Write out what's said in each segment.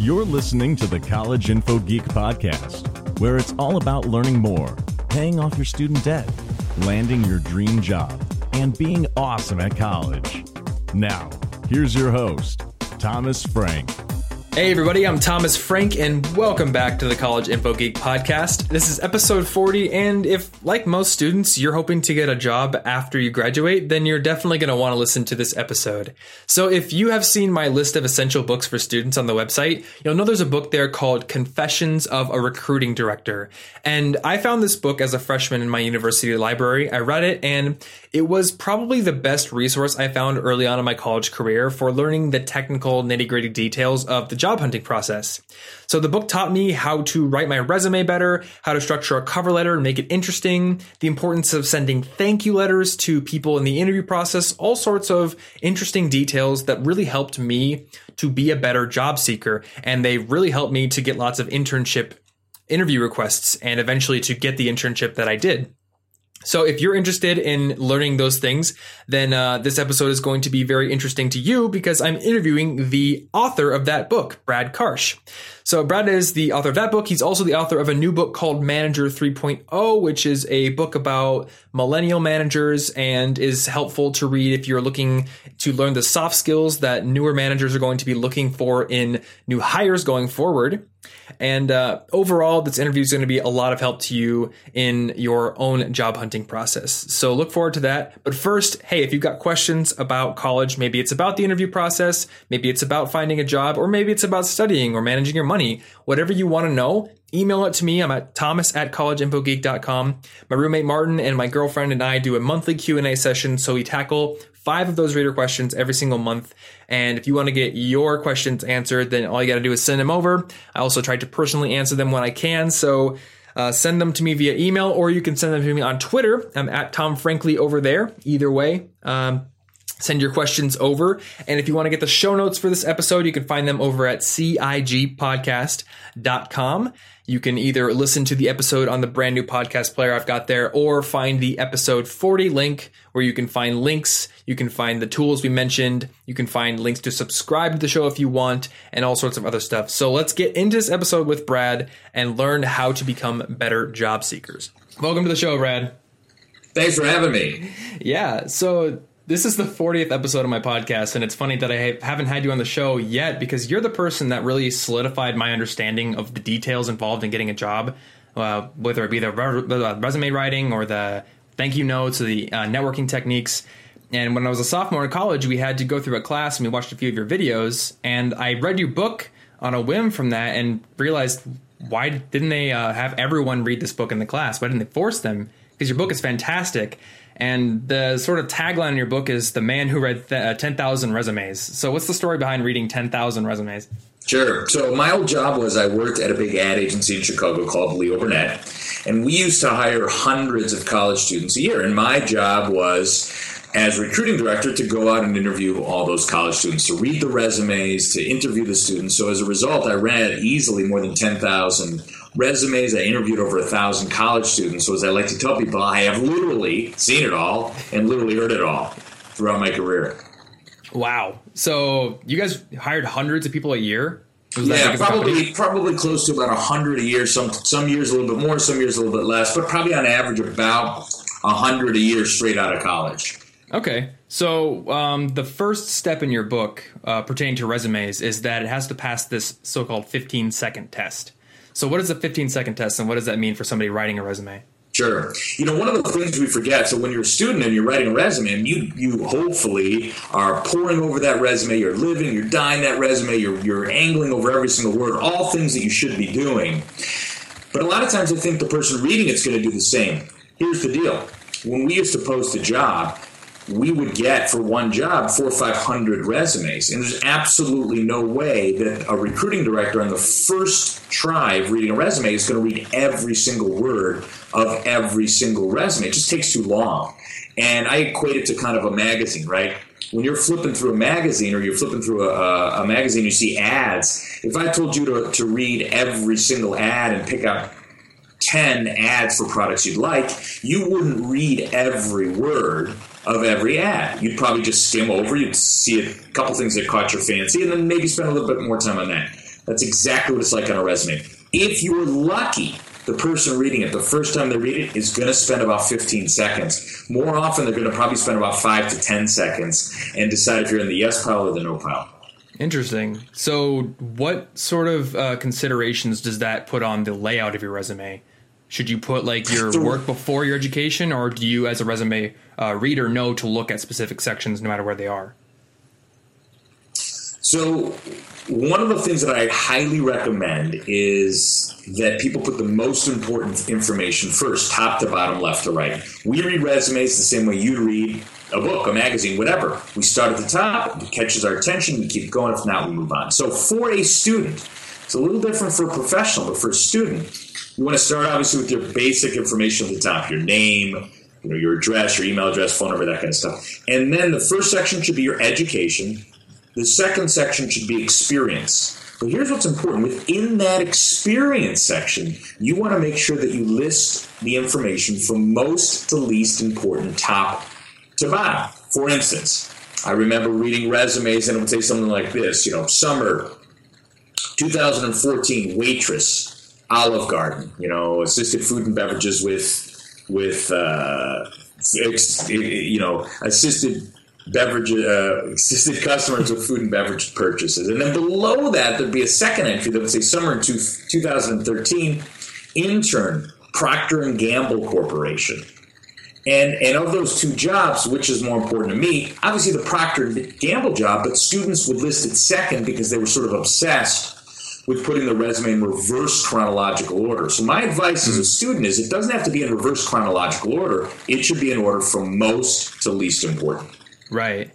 You're listening to the College Info Geek podcast, where it's all about learning more, paying off your student debt, landing your dream job, and being awesome at college. Now, here's your host, Thomas Frank. Hey, everybody, I'm Thomas Frank, and welcome back to the College Info Geek podcast. This is episode 40, and if, like most students, you're hoping to get a job after you graduate, then you're definitely going to want to listen to this episode. So, if you have seen my list of essential books for students on the website, you'll know there's a book there called Confessions of a Recruiting Director. And I found this book as a freshman in my university library. I read it, and it was probably the best resource I found early on in my college career for learning the technical nitty gritty details of the job hunting process. So the book taught me how to write my resume better, how to structure a cover letter and make it interesting, the importance of sending thank you letters to people in the interview process, all sorts of interesting details that really helped me to be a better job seeker. And they really helped me to get lots of internship interview requests and eventually to get the internship that I did. So if you're interested in learning those things, then uh, this episode is going to be very interesting to you because I'm interviewing the author of that book, Brad Karsh. So Brad is the author of that book. He's also the author of a new book called Manager 3.0, which is a book about millennial managers and is helpful to read if you're looking to learn the soft skills that newer managers are going to be looking for in new hires going forward. And uh, overall, this interview is going to be a lot of help to you in your own job hunting process. So look forward to that. But first, hey, if you've got questions about college, maybe it's about the interview process, maybe it's about finding a job, or maybe it's about studying or managing your money, whatever you want to know, email it to me. I'm at thomas at collegeinfogeek.com. My roommate Martin and my girlfriend and I do a monthly Q&A session. So we tackle five of those reader questions every single month. And if you want to get your questions answered, then all you got to do is send them over. I also try to personally answer them when I can. So uh, send them to me via email or you can send them to me on Twitter. I'm at Tom Frankly over there. Either way. Um, send your questions over. And if you want to get the show notes for this episode, you can find them over at cigpodcast.com. You can either listen to the episode on the brand new podcast player I've got there or find the episode 40 link where you can find links. You can find the tools we mentioned. You can find links to subscribe to the show if you want and all sorts of other stuff. So let's get into this episode with Brad and learn how to become better job seekers. Welcome to the show, Brad. Thanks for having me. Yeah. So this is the 40th episode of my podcast, and it's funny that I haven't had you on the show yet because you're the person that really solidified my understanding of the details involved in getting a job, uh, whether it be the resume writing or the thank you notes or the uh, networking techniques. And when I was a sophomore in college, we had to go through a class and we watched a few of your videos, and I read your book on a whim from that and realized why didn't they uh, have everyone read this book in the class? Why didn't they force them? Because your book is fantastic and the sort of tagline in your book is "The man who read th- uh, ten thousand resumes." So, what's the story behind reading ten thousand resumes? Sure. So, my old job was I worked at a big ad agency in Chicago called Leo Burnett, and we used to hire hundreds of college students a year. And my job was as recruiting director to go out and interview all those college students, to read the resumes, to interview the students. So as a result, I read easily more than 10,000 resumes. I interviewed over a thousand college students. So as I like to tell people, I have literally seen it all and literally heard it all throughout my career. Wow. So you guys hired hundreds of people a year? Yeah, probably probably close to about hundred a year. Some some years a little bit more, some years a little bit less, but probably on average about hundred a year straight out of college. Okay. So um, the first step in your book uh, pertaining to resumes is that it has to pass this so-called 15 second test. So what is a 15 second test and what does that mean for somebody writing a resume? Sure. You know, one of the things we forget, so when you're a student and you're writing a resume, and you you hopefully are poring over that resume, you're living, you're dying that resume, you're, you're angling over every single word, all things that you should be doing. But a lot of times I think the person reading it's going to do the same. Here's the deal. When we used to post a job, we would get for one job four or five hundred resumes. And there's absolutely no way that a recruiting director on the first try of reading a resume is going to read every single word of every single resume. It just takes too long. And I equate it to kind of a magazine, right? When you're flipping through a magazine or you're flipping through a, a magazine, you see ads. If I told you to, to read every single ad and pick out 10 ads for products you'd like, you wouldn't read every word of every ad. You'd probably just skim over, you'd see a couple things that caught your fancy, and then maybe spend a little bit more time on that. That's exactly what it's like on a resume. If you're lucky, the person reading it the first time they read it is going to spend about 15 seconds. More often, they're going to probably spend about five to 10 seconds and decide if you're in the yes pile or the no pile. Interesting. So, what sort of uh, considerations does that put on the layout of your resume? Should you put like your work before your education, or do you, as a resume uh, reader, know to look at specific sections no matter where they are? So, one of the things that I highly recommend is that people put the most important information first, top to bottom, left to right. We read resumes the same way you'd read a book, a magazine, whatever. We start at the top, it catches our attention, we keep going. If not, we move on. So, for a student, it's a little different for a professional, but for a student, you want to start obviously with your basic information at the top, your name, you know, your address, your email address, phone number, that kind of stuff. And then the first section should be your education. The second section should be experience. But here's what's important within that experience section, you want to make sure that you list the information from most to least important, top to bottom. For instance, I remember reading resumes and it would say something like this, you know, summer 2014 waitress, Olive Garden, you know, assisted food and beverages with with uh, you know assisted beverage uh, assisted customers with food and beverage purchases. And then below that, there'd be a second entry that would say summer in two, 2013, intern, Procter and Gamble Corporation. And, and of those two jobs, which is more important to me? Obviously, the Procter and Gamble job, but students would list it second because they were sort of obsessed with putting the resume in reverse chronological order. So my advice as a student is it doesn't have to be in reverse chronological order. It should be in order from most to least important. Right.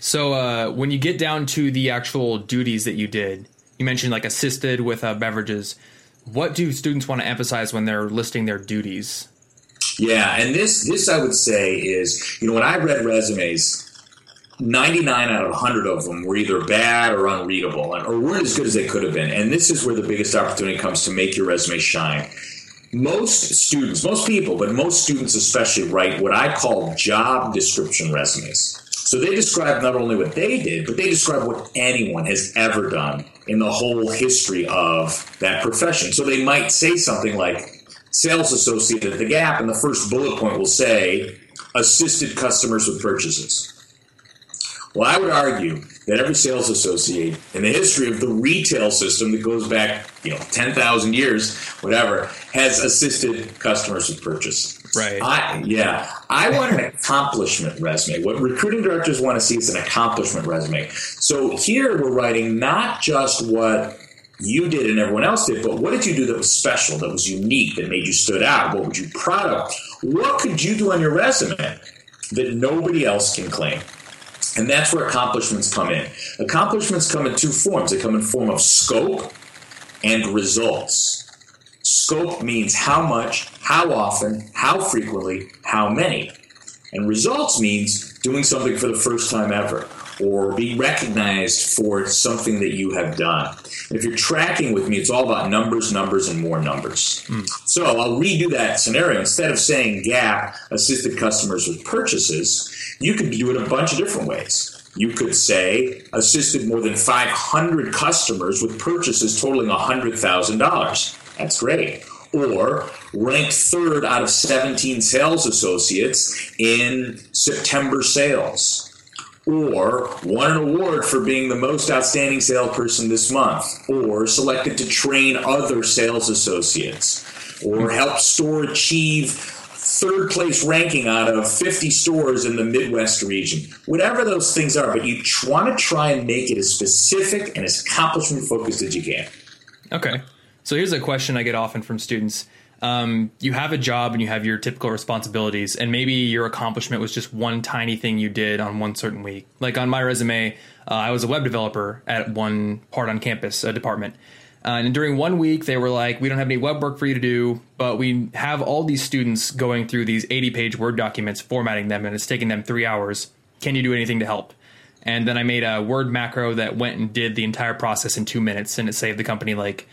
So uh, when you get down to the actual duties that you did, you mentioned like assisted with uh, beverages. What do students want to emphasize when they're listing their duties? Yeah, and this this I would say is you know when I read resumes, ninety nine out of hundred of them were either bad or unreadable, or weren't as good as they could have been. And this is where the biggest opportunity comes to make your resume shine most students, most people, but most students especially write what I call job description resumes. So they describe not only what they did, but they describe what anyone has ever done in the whole history of that profession. So they might say something like sales associate at the Gap, and the first bullet point will say assisted customers with purchases. Well, I would argue that every sales associate in the history of the retail system that goes back, you know, 10,000 years, whatever, has assisted customers with purchase. Right. I, yeah. I want an accomplishment resume. What recruiting directors want to see is an accomplishment resume. So here we're writing not just what you did and everyone else did, but what did you do that was special, that was unique, that made you stood out? What were you proud of? What could you do on your resume that nobody else can claim? And that's where accomplishments come in. Accomplishments come in two forms. They come in form of scope and results. Scope means how much, how often, how frequently, how many. And results means doing something for the first time ever or be recognized for something that you have done. If you're tracking with me, it's all about numbers, numbers, and more numbers. Mm. So I'll redo that scenario. Instead of saying GAP assisted customers with purchases, you could do it a bunch of different ways. You could say assisted more than 500 customers with purchases totaling $100,000. That's great. Or ranked third out of 17 sales associates in September sales. Or won an award for being the most outstanding salesperson this month. Or selected to train other sales associates. Or hmm. help store achieve third place ranking out of 50 stores in the Midwest region. Whatever those things are, but you want to try and make it as specific and as accomplishment focused as you can. Okay. So here's a question I get often from students. Um, you have a job and you have your typical responsibilities, and maybe your accomplishment was just one tiny thing you did on one certain week. Like on my resume, uh, I was a web developer at one part on campus, a department. Uh, and during one week, they were like, "We don't have any web work for you to do, but we have all these students going through these 80-page Word documents, formatting them, and it's taking them three hours. Can you do anything to help?" And then I made a Word macro that went and did the entire process in two minutes, and it saved the company like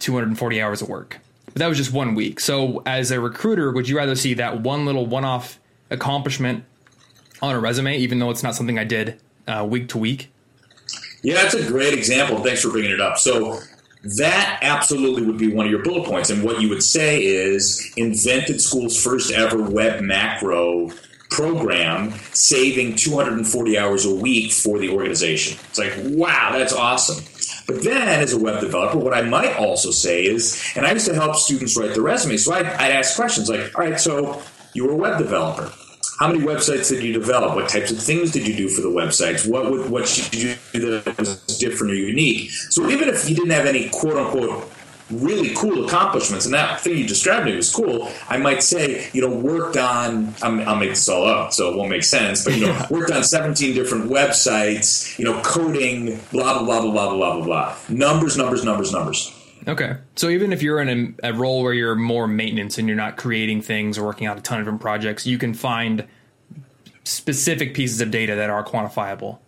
240 hours of work. But that was just one week. So, as a recruiter, would you rather see that one little one-off accomplishment on a resume, even though it's not something I did uh, week to week? Yeah, that's a great example. Thanks for bringing it up. So that absolutely would be one of your bullet points. And what you would say is invented school's first ever web macro program, saving 240 hours a week for the organization. It's like, wow, that's awesome. But then, as a web developer, what I might also say is, and I used to help students write their resume, so I'd, I'd ask questions like, all right, so you were a web developer. How many websites did you develop? What types of things did you do for the websites? What would, what did you do that was different or unique? So even if you didn't have any quote unquote really cool accomplishments, and that thing you described me was cool. I might say, you know, worked on. I'm, I'll make this all up, so it won't make sense. But you know, worked on 17 different websites. You know, coding, blah blah blah blah blah blah blah blah. Numbers, numbers, numbers, numbers. Okay. So even if you're in a, a, role where you're more maintenance and you're not creating things or working on a ton of different projects, you can find specific pieces of data that are quantifiable.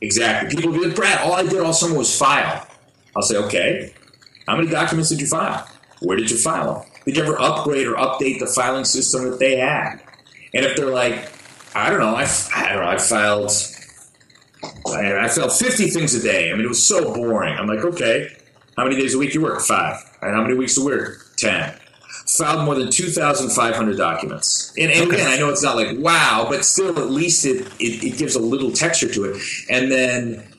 Exactly. People be like, Brad, all I did all summer was file. I'll say, okay, how many documents did you file? Where did you file them? Did you ever upgrade or update the filing system that they had? And if they're like, I don't know, I, I don't know, I filed, I, I filed 50 things a day. I mean, it was so boring. I'm like, okay, how many days a week you work? Five. And how many weeks a week? Ten. Filed more than 2,500 documents. And, and again, I know it's not like wow, but still, at least it, it, it gives a little texture to it. And then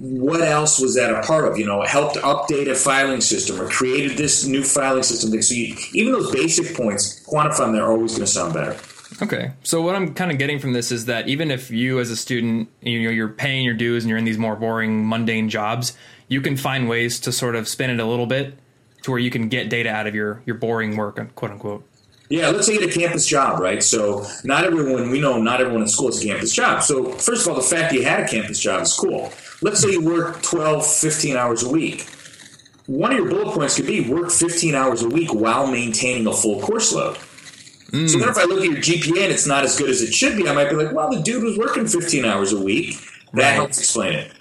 what else was that a part of? You know, helped update a filing system or created this new filing system. So you, even those basic points, quantify them, they're always going to sound better. Okay, so what I'm kind of getting from this is that even if you, as a student, you know, you're paying your dues and you're in these more boring, mundane jobs, you can find ways to sort of spin it a little bit to where you can get data out of your your boring work, quote unquote. Yeah, let's say you get a campus job, right? So not everyone we know, not everyone in school has a campus job. So first of all, the fact that you had a campus job is cool. Let's say you work 12, 15 hours a week. One of your bullet points could be work 15 hours a week while maintaining a full course load. Mm. So then if I look at your GPA and it's not as good as it should be, I might be like, well, the dude was working 15 hours a week. That right. helps explain it.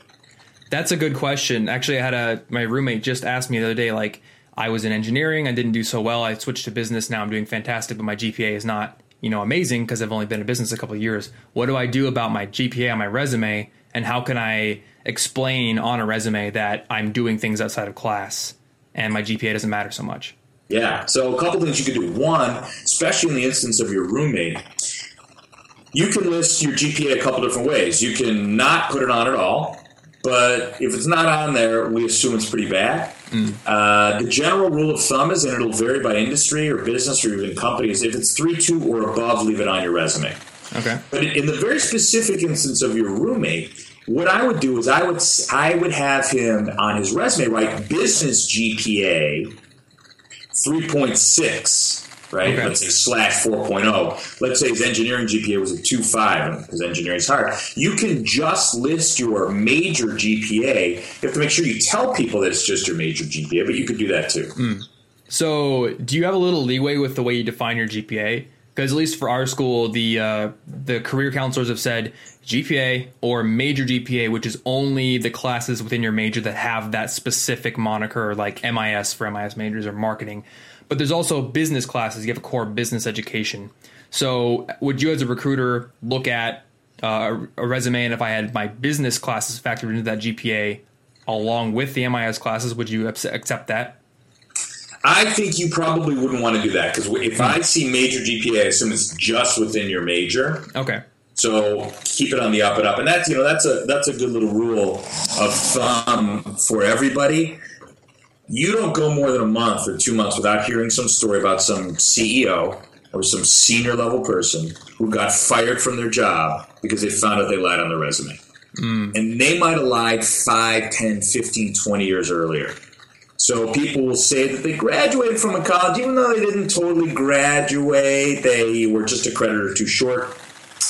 That's a good question. Actually, I had a my roommate just asked me the other day, like, I was in engineering, I didn't do so well. I switched to business. Now I'm doing fantastic, but my GPA is not, you know, amazing because I've only been in business a couple years. What do I do about my GPA on my resume, and how can I explain on a resume that I'm doing things outside of class and my GPA doesn't matter so much? Yeah. So a couple things you could do. One, especially in the instance of your roommate, you can list your GPA a couple different ways. You can not put it on at all, but if it's not on there, we assume it's pretty bad. Mm. Uh, the general rule of thumb is, and it'll vary by industry or business or even companies, if it's 3 2 or above, leave it on your resume. Okay. But in the very specific instance of your roommate, what I would do is I would I would have him on his resume write business GPA 3.6 right? Okay. Let's say slash 4.0. Let's say his engineering GPA was a 2.5 because engineering is hard. You can just list your major GPA. You have to make sure you tell people that it's just your major GPA, but you could do that too. Mm. So, do you have a little leeway with the way you define your GPA? Because at least for our school, the uh, the career counselors have said GPA or major GPA, which is only the classes within your major that have that specific moniker, like MIS for MIS majors or marketing. But there's also business classes. You have a core business education. So, would you, as a recruiter, look at uh, a resume, and if I had my business classes factored into that GPA along with the MIS classes, would you accept that? I think you probably wouldn't want to do that because if I see major GPA, I assume it's just within your major. Okay. So keep it on the up and up, and that's you know that's a that's a good little rule of thumb for everybody you don't go more than a month or two months without hearing some story about some CEO or some senior level person who got fired from their job because they found out they lied on their resume. Mm. And they might have lied 5, 10, 15, 20 years earlier. So people will say that they graduated from a college, even though they didn't totally graduate, they were just a credit or two short.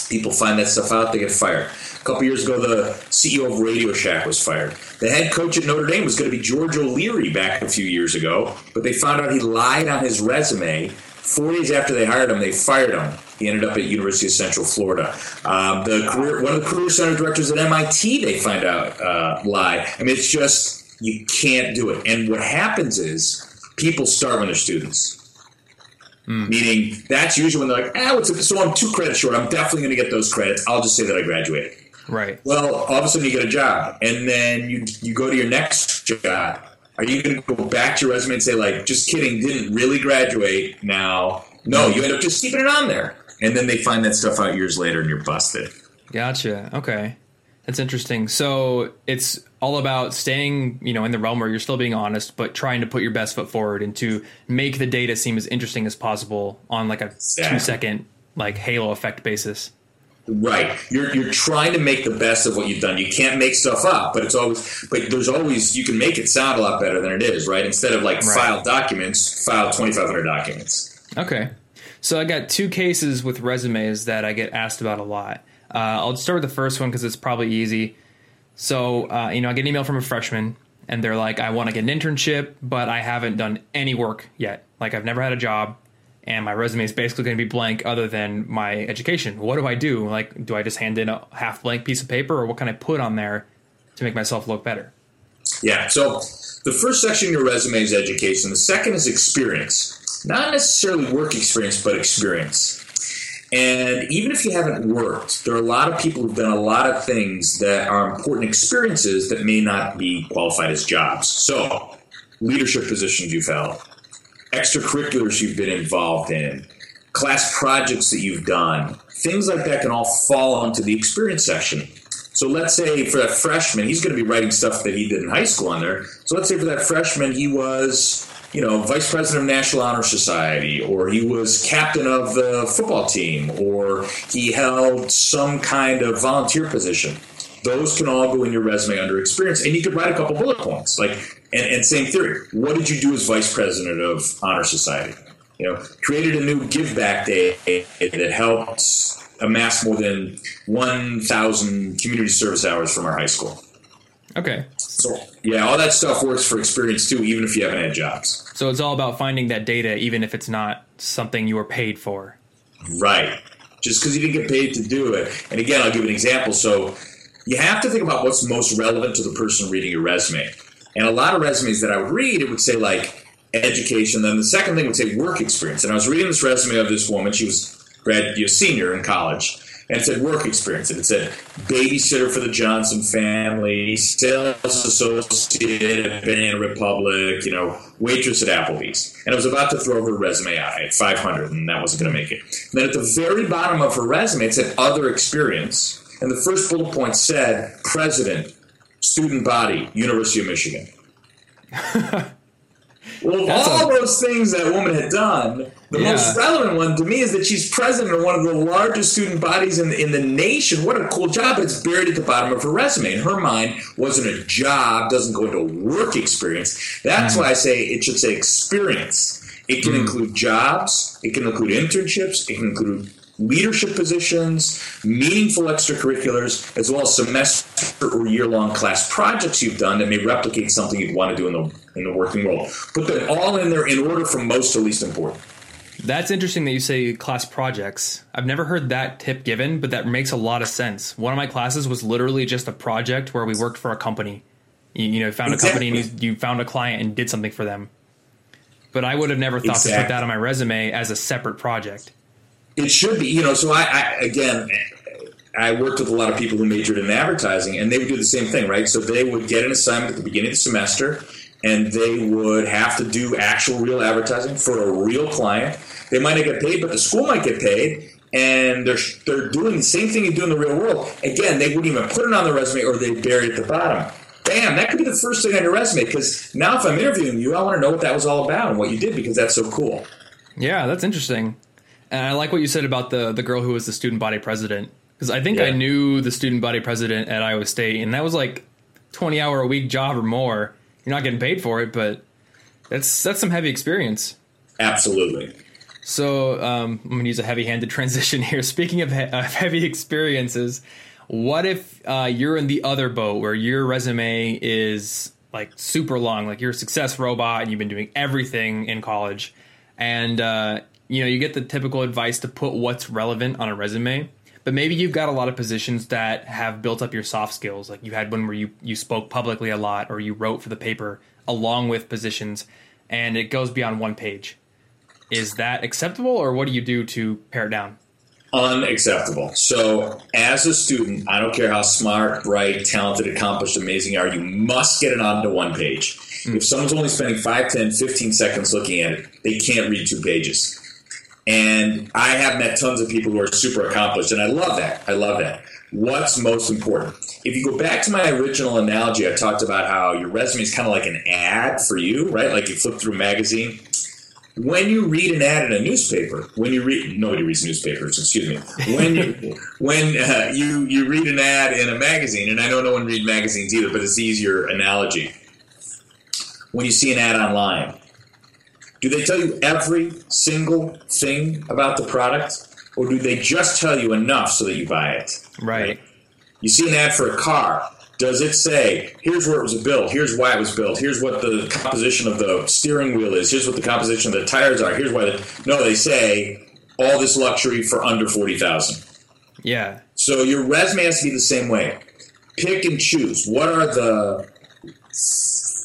People find that stuff out, they get fired. A couple years ago, the CEO of Radio Shack was fired. The head coach at Notre Dame was going to be George O'Leary back a few years ago, but they found out he lied on his resume. Four days after they hired him, they fired him. He ended up at University of Central Florida. Um, the career, one of the career center directors at MIT, they find out uh, lied. I mean, it's just you can't do it. And what happens is people start when they're students. Mm. Meaning that's usually when they're like, ah, what's it? So I'm two credits short. I'm definitely going to get those credits. I'll just say that I graduated. Right. Well, all of a sudden you get a job, and then you you go to your next job, Are you going to go back to your resume and say like, just kidding, didn't really graduate? Now, no, you end up just keeping it on there, and then they find that stuff out years later, and you're busted. Gotcha. Okay. That's interesting. So it's all about staying, you know, in the realm where you're still being honest, but trying to put your best foot forward and to make the data seem as interesting as possible on like a Exactly. two second like halo effect basis. Right. You're you're trying to make the best of what you've done. You can't make stuff up, but it's always but there's always you can make it sound a lot better than it is, right? Instead of like Right. file documents, file 2500 documents. Okay. So I got two cases with resumes that I get asked about a lot. Uh, I'll start with the first one because it's probably easy. So, uh, you know, I get an email from a freshman and they're like, I want to get an internship, but I haven't done any work yet. Like, I've never had a job and my resume is basically going to be blank other than my education. What do I do? Like, do I just hand in a half blank piece of paper or what can I put on there to make myself look better? Yeah. So the first section of your resume is education. The second is experience. Not necessarily work experience, but experience. And even if you haven't worked, there are a lot of people who've done a lot of things that are important experiences that may not be qualified as jobs. So, leadership positions you've held, extracurriculars you've been involved in, class projects that you've done, things like that can all fall onto the experience section. So let's say for that freshman, he's going to be writing stuff that he did in high school on there. So let's say for that freshman, he was, you know, vice president of National Honor Society, or he was captain of the football team, or he held some kind of volunteer position. Those can all go in your resume under experience, and you could write a couple bullet points. Like, and, and same theory. What did you do as vice president of Honor Society? You know, created a new give back day that helped amass more than 1,000 community service hours from our high school. Okay. So, yeah, all that stuff works for experience too, even if you haven't had jobs. So it's all about finding that data, even if it's not something you were paid for. Right. Just because you didn't get paid to do it. And again, I'll give an example. So, you have to think about what's most relevant to the person reading your resume. And a lot of resumes that I would read, it would say like education. Then the second thing would say work experience. And I was reading this resume of this woman. She was grad, you know, senior in college. And it said work experience. And it said babysitter for the Johnson family, sales associate at Banana Republic, you know, waitress at Applebee's. And I was about to throw her resume out at 500, and that wasn't going to make it. And then at the very bottom of her resume, it said other experience. And the first bullet point said president, student body, University of Michigan. well, of That's all a- those things that woman had done, the Yeah. most relevant one to me is that she's president of one of the largest student bodies in, in the nation. What a cool job! It's buried at the bottom of her resume. In her mind, wasn't a job, doesn't go into work experience. That's mm. why I say it should say experience. It can mm. include jobs, it can include internships, it can include leadership positions, meaningful extracurriculars, as well as semester or year long class projects you've done that may replicate something you'd want to do in the in the working world. Put them all in there in order from most to least important. That's interesting that you say class projects. I've never heard that tip given, but that makes a lot of sense. One of my classes was literally just a project where we worked for a company. You, you know, found a company and you, you found a client and did something for them. But I would have never thought to put that on my resume as a separate project. It should be, you know. So I, I again, I worked with a lot of people who majored in advertising, and they would do the same thing, right? So they would get an assignment at the beginning of the semester, and they would have to do actual real advertising for a real client. They might not get paid, but the school might get paid, and they're they're doing the same thing you do in the real world. Again, they wouldn't even put it on their resume, or they bury it at the bottom. Bam! That could be the first thing on your resume because now, if I'm interviewing you, I want to know what that was all about and what you did because that's so cool. Yeah, that's interesting. And I like what you said about the the girl who was the student body president because I think I knew the student body president at Iowa State, and that was like twenty hour a week job or more. You're not getting paid for it, but that's that's some heavy experience. Absolutely. So um, I'm going to use a heavy-handed transition here. Speaking of, he- of heavy experiences, what if uh, you're in the other boat where your resume is like super long, like you're a success robot and you've been doing everything in college, and uh, you know you get the typical advice to put what's relevant on a resume. But maybe you've got a lot of positions that have built up your soft skills. Like you had one where you, you spoke publicly a lot or you wrote for the paper along with positions, and it goes beyond one page is that acceptable or what do you do to pare it down Unacceptable. So, as a student, I don't care how smart, bright, talented, accomplished, amazing you are, you must get it onto one page. Mm. If someone's only spending 5, 10, 15 seconds looking at it, they can't read two pages. And I have met tons of people who are super accomplished, and I love that. I love that. What's most important? If you go back to my original analogy, I talked about how your resume is kind of like an ad for you, right? Like you flip through a magazine when you read an ad in a newspaper, when you read nobody reads newspapers, excuse me. When you when uh, you you read an ad in a magazine, and I know no one read magazines either, but it's easier analogy. When you see an ad online, do they tell you every single thing about the product, or do they just tell you enough so that you buy it? Right. You see an ad for a car. Does it say, here's where it was built, here's why it was built, here's what the composition of the steering wheel is, here's what the composition of the tires are, here's why the. No, they say, all this luxury for under 40000 Yeah. So your resume has to be the same way. Pick and choose. What are the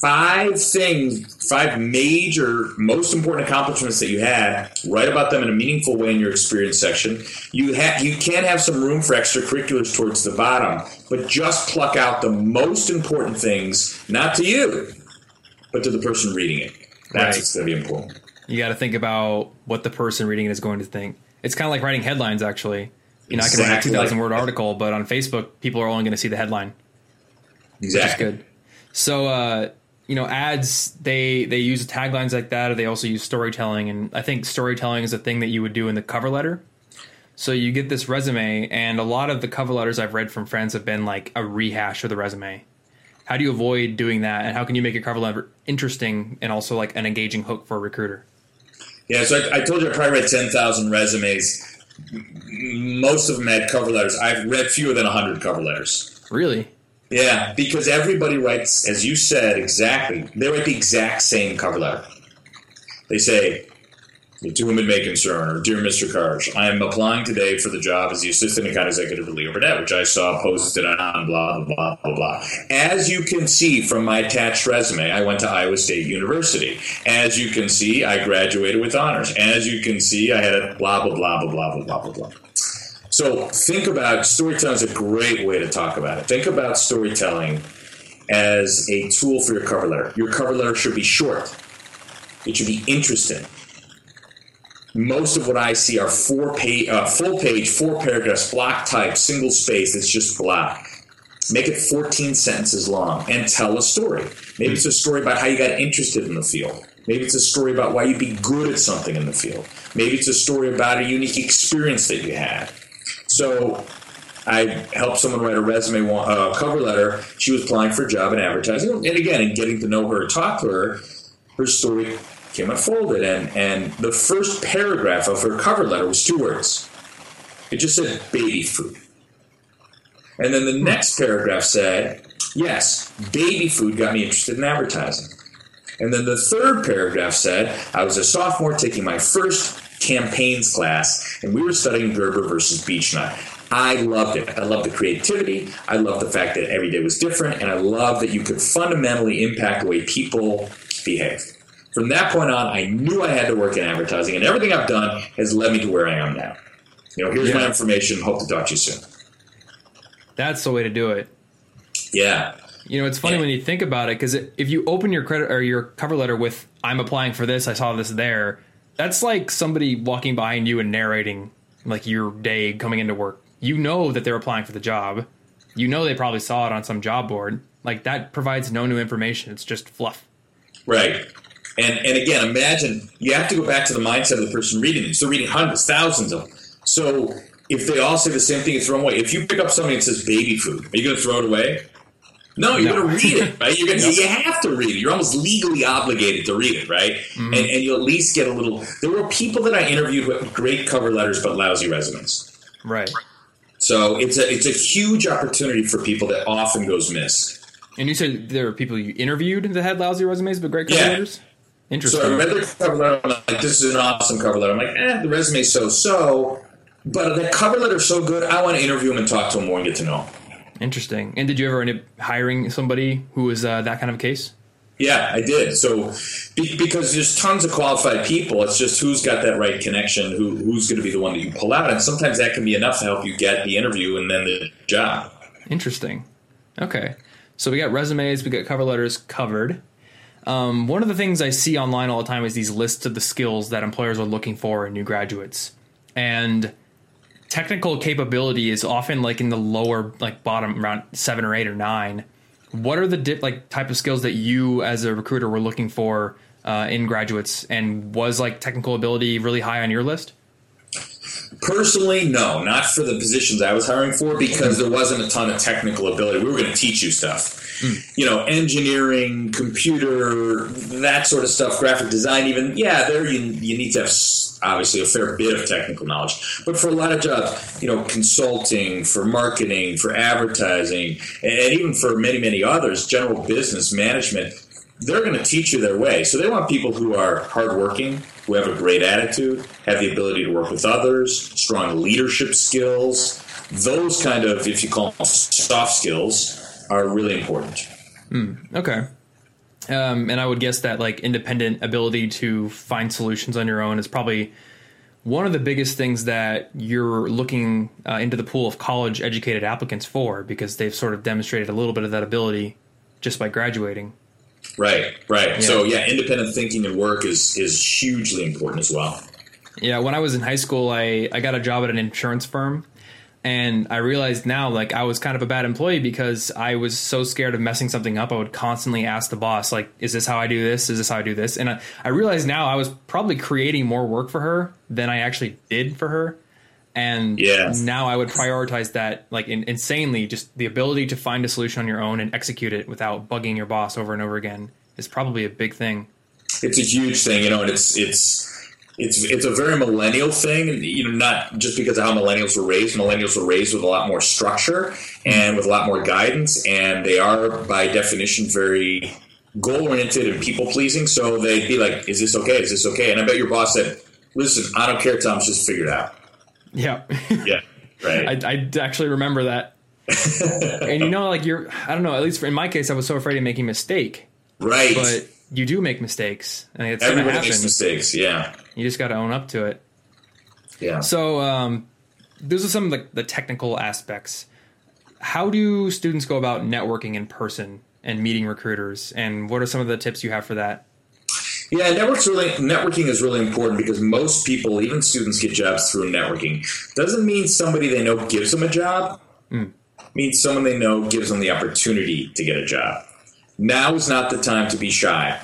five things, five major, most important accomplishments that you had. Write about them in a meaningful way in your experience section. You have you can have some room for extracurriculars towards the bottom, but just pluck out the most important things, not to you, but to the person reading it. That's right. what's going to be important. You got to think about what the person reading it is going to think. It's kind of like writing headlines, actually. You know, exactly. I can write a 2,000 word article, but on Facebook, people are only going to see the headline. Exactly. good. So, uh, you know ads they they use taglines like that or they also use storytelling and i think storytelling is a thing that you would do in the cover letter. So you get this resume and a lot of the cover letters i've read from friends have been like a rehash of the resume. How do you avoid doing that and how can you make your cover letter interesting and also like an engaging hook for a recruiter? Yeah so i, I told you i probably read 10000 resumes. Most of them had cover letters. I've read fewer than 100 cover letters. Really yeah, because everybody writes, as you said, exactly. They write the exact same cover letter. They say, to whom it may concern, or Dear Mr. Karsh, I am applying today for the job as the Assistant Account Executive at Leo Burnett, which I saw posted on blah, blah, blah, blah. Blah. As you can see from my attached resume, I went to Iowa State University. As you can see, I graduated with honors. As you can see, I had a blah, blah, blah, blah, blah, blah, blah, blah. So think about storytelling is a great way to talk about it. Think about storytelling as a tool for your cover letter. Your cover letter should be short. It should be interesting. Most of what I see are four page, uh, full page, four paragraphs, block type, single space. It's just black. Make it 14 sentences long and tell a story. Maybe it's a story about how you got interested in the field. Maybe it's a story about why you'd be good at something in the field. Maybe it's a story about a unique experience that you had. So I helped someone write a resume uh, cover letter. She was applying for a job in advertising, and again, in getting to know her and talk to her, her story came unfolded, and and the first paragraph of her cover letter was two words. It just said baby food, and then the hmm. next paragraph said, "Yes, baby food got me interested in advertising." And then the third paragraph said, I was a sophomore taking my first campaigns class, and we were studying Gerber versus Beech-Nut. I loved it. I loved the creativity. I loved the fact that every day was different, and I loved that you could fundamentally impact the way people behave. From that point on, I knew I had to work in advertising, and everything I've done has led me to where I am now. You know, here's yeah. my information. Hope to talk to you soon. That's the way to do it. Yeah. You know, it's funny yeah. when you think about it because if you open your credit or your cover letter with "I'm applying for this," I saw this there that's like somebody walking behind you and narrating like your day coming into work. You know that they're applying for the job. You know they probably saw it on some job board. Like that provides no new information. It's just fluff. Right. And and again, imagine you have to go back to the mindset of the person reading it. So reading hundreds, thousands of them. So if they all say the same thing, it's thrown away. If you pick up something that says baby food, are you going to throw it away? No, you're no. going to read it, right? You're going to, you have to read it. You're almost legally obligated to read it, right? Mm-hmm. And, and you at least get a little. There were people that I interviewed with great cover letters but lousy resumes. Right. So it's a it's a huge opportunity for people that often goes missed. And you said there were people you interviewed that had lousy resumes but great cover yeah. letters. Interesting. So I read the cover letter. I'm like, this is an awesome cover letter. I'm like, eh, the resume's so so, but the cover letter's so good. I want to interview him and talk to him more and get to know him. Interesting. And did you ever end up hiring somebody who was uh, that kind of a case? Yeah, I did. So be, because there's tons of qualified people, it's just who's got that right connection, who who's going to be the one that you pull out, and sometimes that can be enough to help you get the interview and then the job. Interesting. Okay, so we got resumes, we got cover letters covered. Um, one of the things I see online all the time is these lists of the skills that employers are looking for in new graduates, and technical capability is often like in the lower, like bottom around seven or eight or nine. What are the dip, like type of skills that you as a recruiter were looking for uh, in graduates? And was like technical ability really high on your list Personally, no, not for the positions I was hiring for because there wasn't a ton of technical ability. We were going to teach you stuff, mm. you know, engineering, computer, that sort of stuff, graphic design. Even yeah, there you you need to have obviously a fair bit of technical knowledge. But for a lot of jobs, you know, consulting, for marketing, for advertising, and even for many many others, general business management, they're going to teach you their way. So they want people who are hardworking, who have a great attitude, have the ability to work with others, strong leadership skills. Those kind of, if you call them soft skills, are really important. Mm, okay. Um, and I would guess that like independent ability to find solutions on your own is probably one of the biggest things that you're looking uh, into the pool of college educated applicants for because they've sort of demonstrated a little bit of that ability just by graduating. Right, right. Yeah. So yeah, independent thinking and work is is hugely important as well. Yeah, when I was in high school, I I got a job at an insurance firm, and I realized now like I was kind of a bad employee because I was so scared of messing something up. I would constantly ask the boss like, "Is this how I do this? Is this how I do this?" And I, I realized now I was probably creating more work for her than I actually did for her and yes. now I would prioritize that like in, insanely. Just the ability to find a solution on your own and execute it without bugging your boss over and over again is probably a big thing. It's a huge thing, you know, and it's it's it's it's a very millennial thing, you know, not just because of how millennials were raised. Millennials were raised with a lot more structure and with a lot more guidance, and they are by definition very goal oriented and people pleasing. So they'd be like, "Is this okay? Is this okay?" And I bet your boss said, "Listen, I don't care, Tom. Just figure it out." Yeah. yeah. Right. I, I actually remember that. and you know, like you're, I don't know, at least in my case, I was so afraid of making a mistake. Right. But you do make mistakes. And it's Everybody makes mistakes. Yeah. You just got to own up to it. Yeah. So, um, those are some of the, the technical aspects. How do students go about networking in person and meeting recruiters? And what are some of the tips you have for that? Yeah, networks really networking is really important because most people, even students, get jobs through networking. Doesn't mean somebody they know gives them a job. Mm. Means someone they know gives them the opportunity to get a job. Now is not the time to be shy.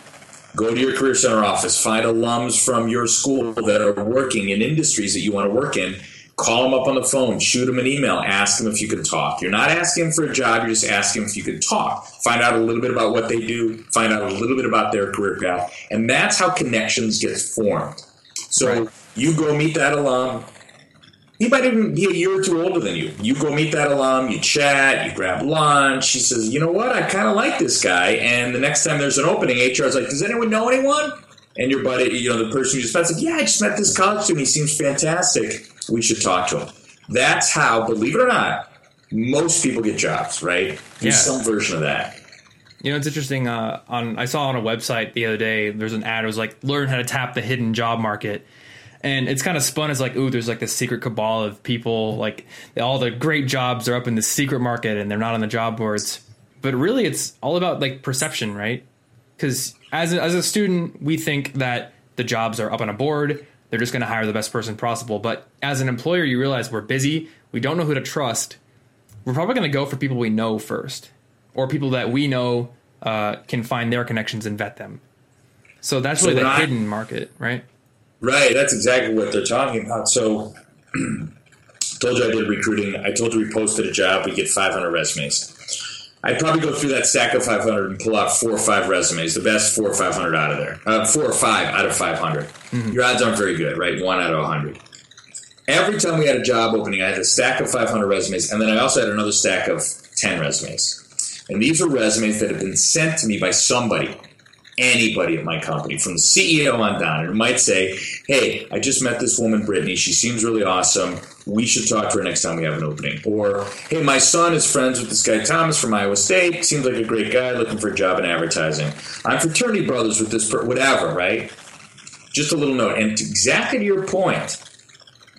Go to your career center office, find alums from your school that are working in industries that you want to work in, Call them up on the phone, shoot them an email, ask them if you can talk. You're not asking them for a job, you're just asking them if you can talk. Find out a little bit about what they do, find out a little bit about their career path. And that's how connections get formed. So right. you go meet that alum. He might even be a year or two older than you. You go meet that alum, you chat, you grab lunch. He says, you know what, I kind of like this guy. And the next time there's an opening, HR is like, does anyone know anyone? And your buddy, you know, the person you just met said, yeah, I just met this college student. He seems fantastic we should talk to them. That's how, believe it or not, most people get jobs, right? There's yeah. some version of that. You know, it's interesting. Uh, on I saw on a website the other day, there's an ad. It was like, learn how to tap the hidden job market. And it's kind of spun as like, ooh, there's like this secret cabal of people, like all the great jobs are up in the secret market and they're not on the job boards. But really, it's all about like perception, right? Because as a, as a student, we think that the jobs are up on a board they're just going to hire the best person possible. But as an employer, you realize we're busy, we don't know who to trust. We're probably going to go for people we know first, or people that we know uh, can find their connections and vet them. So that's really the I, hidden market, right? Right. That's exactly what they're talking about. So, told you I did recruiting. I told you we posted a job. We get 500 resumes. I'd probably go through that stack of 500 and pull out four or five resumes, the best four or 500 out of there. Uh, four or five out of 500. Mm-hmm. Your odds aren't very good, right? One out of 100. Every time we had a job opening, I had a stack of 500 resumes, and then I also had another stack of 10 resumes. And these were resumes that had been sent to me by somebody. anybody at my company, from the CEO on down, and it might say, "Hey, I just met this woman, Brittany. She seems really awesome. We should talk to her next time we have an opening." Or, "Hey, my son is friends with this guy Thomas from Iowa State. Seems like a great guy, looking for a job in advertising. I'm fraternity brothers with this, per-, whatever." Right? Just a little note, and exactly to your point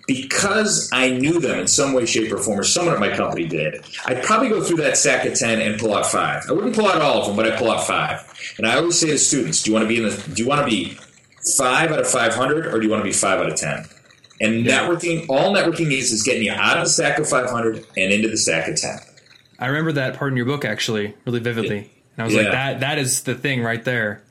because I knew them in some way, shape, or form, or someone at my company did, I'd probably go through that sack of 10 and pull out five. I wouldn't pull out all of them, but I'd pull out five. And I always say to students, do you want to be in the, do you want to be five out of 500 or do you want to be five out of 10? And networking, all networking is, is getting you out of the stack of 500 and into the stack of 10. I remember that part in your book actually really vividly. And I was Yeah. like, that that is the thing right there.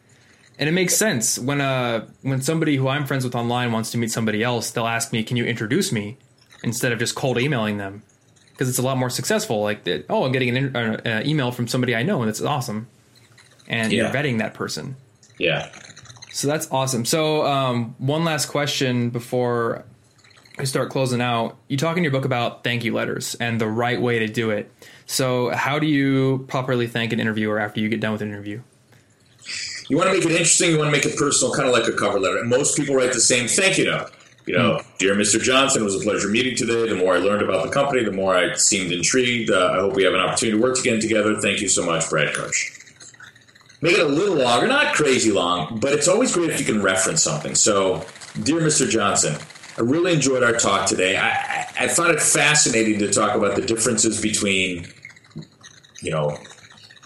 And it makes sense when uh when somebody who I'm friends with online wants to meet somebody else, they'll ask me, "Can you introduce me?" instead of just cold emailing them, because it's a lot more successful. Like, that, oh, I'm getting an uh, uh, email from somebody I know, and it's awesome, and you're vetting that person. Yeah. So that's awesome. So um, one last question before we start closing out. You talk in your book about thank you letters and the right way to do it. So how do you properly thank an interviewer after you get done with an interview? You want to make it interesting. You want to make it personal, kind of like a cover letter. And most people write the same thank you note. You know, dear Mr. Johnson, it was a pleasure meeting today. The more I learned about the company, the more I seemed intrigued. Uh, I hope we have an opportunity to work again together. Thank you so much, Brad Karsh. Make it a little longer, not crazy long, but it's always great if you can reference something. So, dear Mr. Johnson, I really enjoyed our talk today. I, I, it fascinating to talk about the differences between, you know,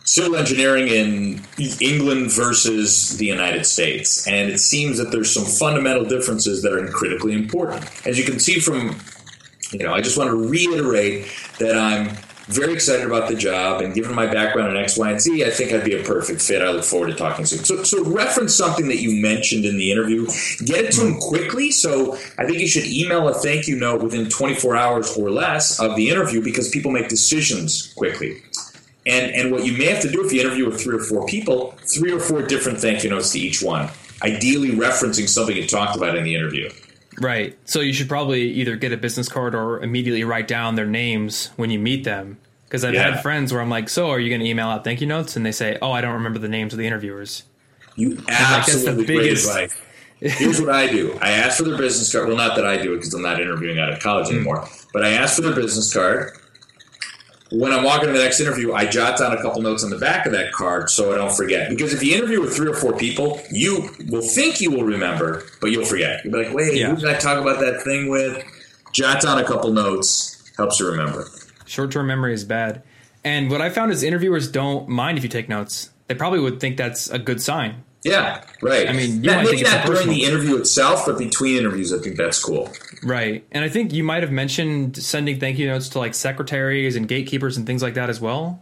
civil engineering in England versus the United States. And it seems that there's some fundamental differences that are critically important. As you can see from, you know, I just want to reiterate that I'm very excited about the job and given my background in X, Y, and Z, I think I'd be a perfect fit. I look forward to talking soon. So, so reference something that you mentioned in the interview. Get it to him quickly. So I think you should email a thank you note within 24 hours or less of the interview because people make decisions quickly. And and what you may have to do if you interview with three or four people, three or four different thank you notes to each one, ideally referencing something you talked about in the interview. Right. So you should probably either get a business card or immediately write down their names when you meet them. Because I've Yeah. had friends where I'm like, "So, are you going to email out thank you notes?" And they say, "Oh, I don't remember the names of the interviewers." You absolutely great biggest- advice. Here's what I do. I ask for their business card. Well, not that I do it because I'm not interviewing out of college anymore. But I ask for their business card. When I'm walking to the next interview, I jot down a couple notes on the back of that card so I don't forget. Because if you interview with three or four people, you will think you will remember, but you'll forget. You'll be like, wait, Yeah. who did I talk about that thing with? Jot down a couple notes, helps you remember. Short-term memory is bad. And what I found is interviewers don't mind if you take notes. They probably would think that's a good sign. Yeah, right. I mean, you Not- maybe not during the interview itself, but between interviews, I think that's cool. Right. And I think you might have mentioned sending thank you notes to like secretaries and gatekeepers and things like that as well.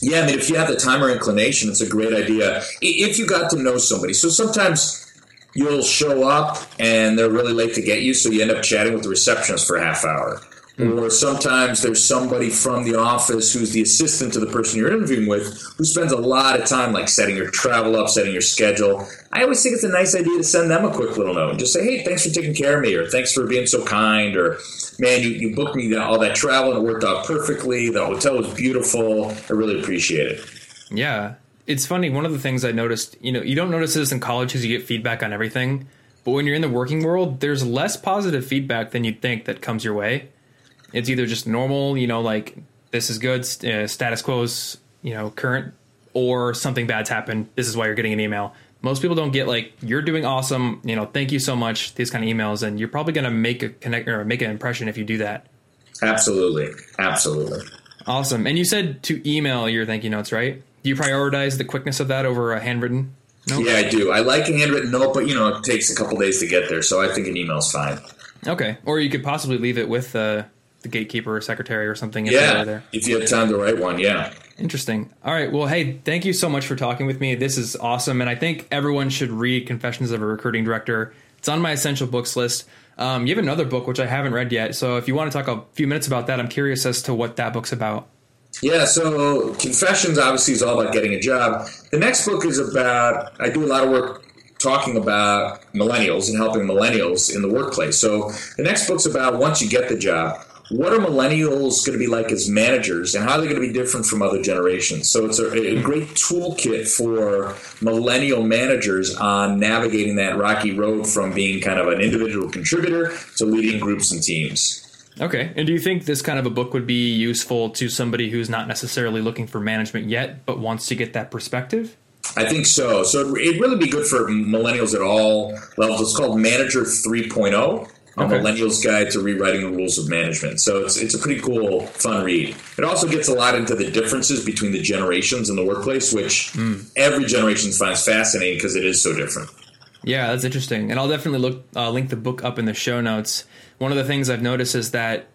Yeah, I mean, if you have the time or inclination, it's a great idea. If you got to know somebody, so sometimes you'll show up and they're really late to get you, so you end up chatting with the receptionist for a half hour. Or sometimes there's somebody from the office who's the assistant to the person you're interviewing with who spends a lot of time like setting your travel up, setting your schedule. I always think it's a nice idea to send them a quick little note and just say, hey, thanks for taking care of me, or thanks for being so kind, or man, you, you booked me all that travel and it worked out perfectly. The hotel was beautiful. I really appreciate it. Yeah. It's funny. One of the things I noticed, you know, you don't notice this in college because you get feedback on everything. But when you're in the working world, there's less positive feedback than you'd think that comes your way. It's either just normal, you know, like this is good, uh, status quo's, you know, current, or something bad's happened. This is why you're getting an email. Most people don't get like you're doing awesome, you know, thank you so much. These kind of emails, and you're probably going to make a connect or make an impression if you do that. Absolutely. Absolutely. Awesome. And you said to email your thank you notes, right? Do you prioritize the quickness of that over a handwritten? note? Yeah, I do. I like a handwritten note, but you know, it takes a couple days to get there, so I think an email's fine. Okay. Or you could possibly leave it with uh, the gatekeeper or secretary or something. if Yeah, if you have time to write one, yeah. Interesting. All right. Well, hey, thank you so much for talking with me. This is awesome, and I think everyone should read Confessions of a Recruiting Director. It's on my essential books list. Um, you have another book which I haven't read yet, so if you want to talk a few minutes about that, I'm curious as to what that book's about. Yeah, so Confessions obviously is all about getting a job. The next book is about, I do a lot of work talking about millennials and helping millennials in the workplace. So the next book's about once you get the job, what are millennials going to be like as managers and how are they going to be different from other generations? So it's a, a, great toolkit for millennial managers on navigating that rocky road from being kind of an individual contributor to leading groups and teams. Okay. And do you think this kind of a book would be useful to somebody who's not necessarily looking for management yet, but wants to get that perspective? I think so. So it'd really be good for millennials at all levels. It's called Manager 3.0 a okay. millennial's guide to rewriting the rules of management. So it's it's a pretty cool, fun read. It also gets a lot into the differences between the generations in the workplace, which mm. every generation finds fascinating because it is so different. Yeah, that's interesting, and I'll definitely look uh, link the book up in the show notes. One of the things I've noticed is that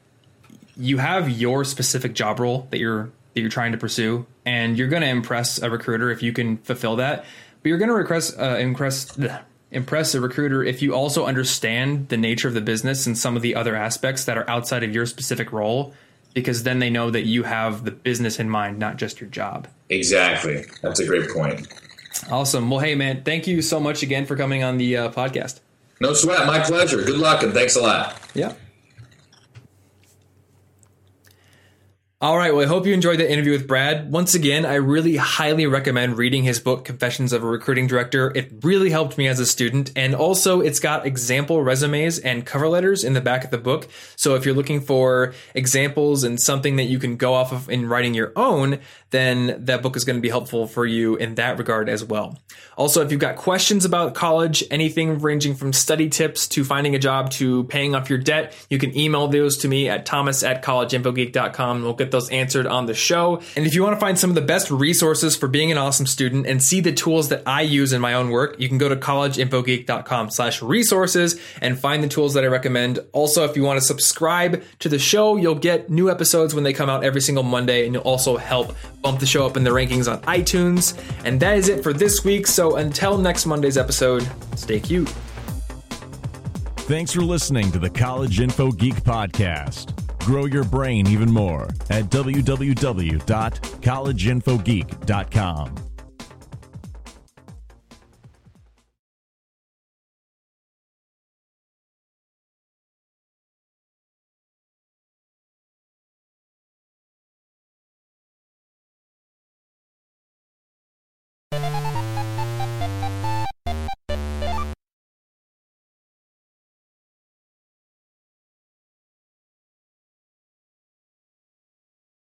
you have your specific job role that you're that you're trying to pursue, and you're going to impress a recruiter if you can fulfill that. But you're going to request uh, impress impress a recruiter if you also understand the nature of the business and some of the other aspects that are outside of your specific role because then they know that you have the business in mind not just your job. Exactly. That's a great point. Awesome. Well hey man thank you so much again for coming on the uh, podcast. No sweat. My pleasure. Good luck and thanks a lot. Yeah All right. Well, I hope you enjoyed that interview with Brad. Once again, I really highly recommend reading his book, Confessions of a Recruiting Director. It really helped me as a student. And also, it's got example resumes and cover letters in the back of the book. So if you're looking for examples and something that you can go off of in writing your own, then that book is going to be helpful for you in that regard as well. Also, if you've got questions about college, anything ranging from study tips to finding a job to paying off your debt, you can email those to me at thomas at collegeinfogeek.com. We'll get those answered on the show. And if you want to find some of the best resources for being an awesome student and see the tools that I use in my own work, you can go to collegeinfogeek.com slash resources and find the tools that I recommend. Also, if you want to subscribe to the show, you'll get new episodes when they come out every single Monday and you'll also help bump the show up in the rankings on iTunes. And that is it for this week. So until next Monday's episode, stay cute. Thanks for listening to the College Info Geek Podcast. Grow your brain even more at www.collegeinfogeek.com.